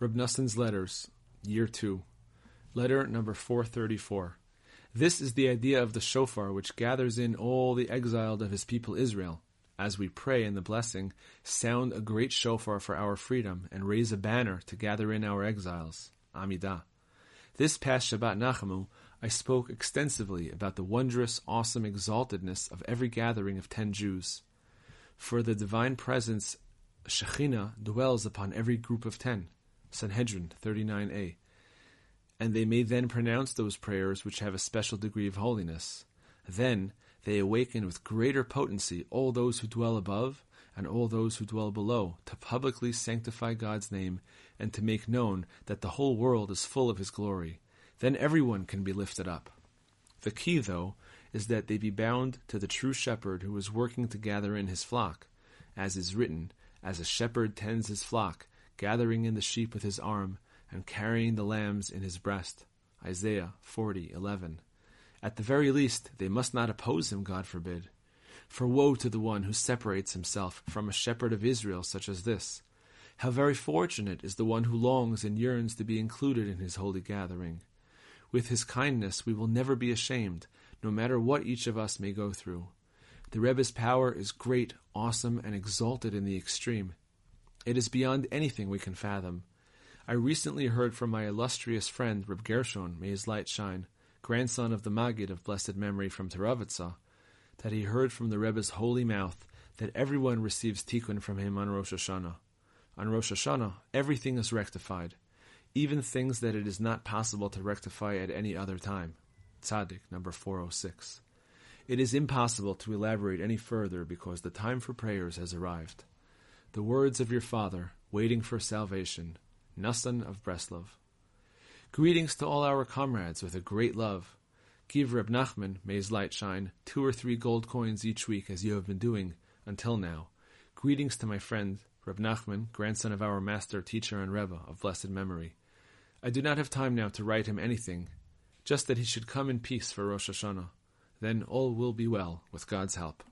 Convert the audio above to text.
Reb Noson's Letters, Year 2. Letter number 434. This is the idea of the shofar which gathers in all the exiled of his people Israel. As we pray in the blessing, sound a great shofar for our freedom and raise a banner to gather in our exiles. Amidah. This past Shabbat Nachamu, I spoke extensively about the wondrous, awesome exaltedness of every gathering of ten Jews. For the divine presence, Shekhinah, dwells upon every group of ten. Sanhedrin 39a. And they may then pronounce those prayers which have a special degree of holiness. Then they awaken with greater potency all those who dwell above and all those who dwell below to publicly sanctify God's name and to make known that the whole world is full of His glory. Then everyone can be lifted up. The key, though, is that they be bound to the true shepherd who is working to gather in his flock, as is written, as a shepherd tends his flock, gathering in the sheep with his arm, and carrying the lambs in his breast. Isaiah 40:11. At the very least, they must not oppose him, God forbid. For woe to the one who separates himself from a shepherd of Israel such as this. How very fortunate is the one who longs and yearns to be included in his holy gathering. With his kindness we will never be ashamed, no matter what each of us may go through. The Rebbe's power is great, awesome, and exalted in the extreme. It is beyond anything we can fathom. I recently heard from my illustrious friend Reb Gershon, may his light shine, grandson of the Maggid of blessed memory from Terhovitza, that he heard from the Rebbe's holy mouth that everyone receives tikkun from him on Rosh Hashanah. On Rosh Hashanah, everything is rectified, even things that it is not possible to rectify at any other time. Tzaddik, number 406. It is impossible to elaborate any further because the time for prayers has arrived. The words of your father, waiting for salvation, Nasan of Breslov. Greetings to all our comrades with a great love. Give Reb Nachman, may his light shine, two or three gold coins each week as you have been doing until now. Greetings to my friend, Reb Nachman, grandson of our master, teacher, and Rebbe of blessed memory. I do not have time now to write him anything, just that he should come in peace for Rosh Hashanah. Then all will be well with God's help.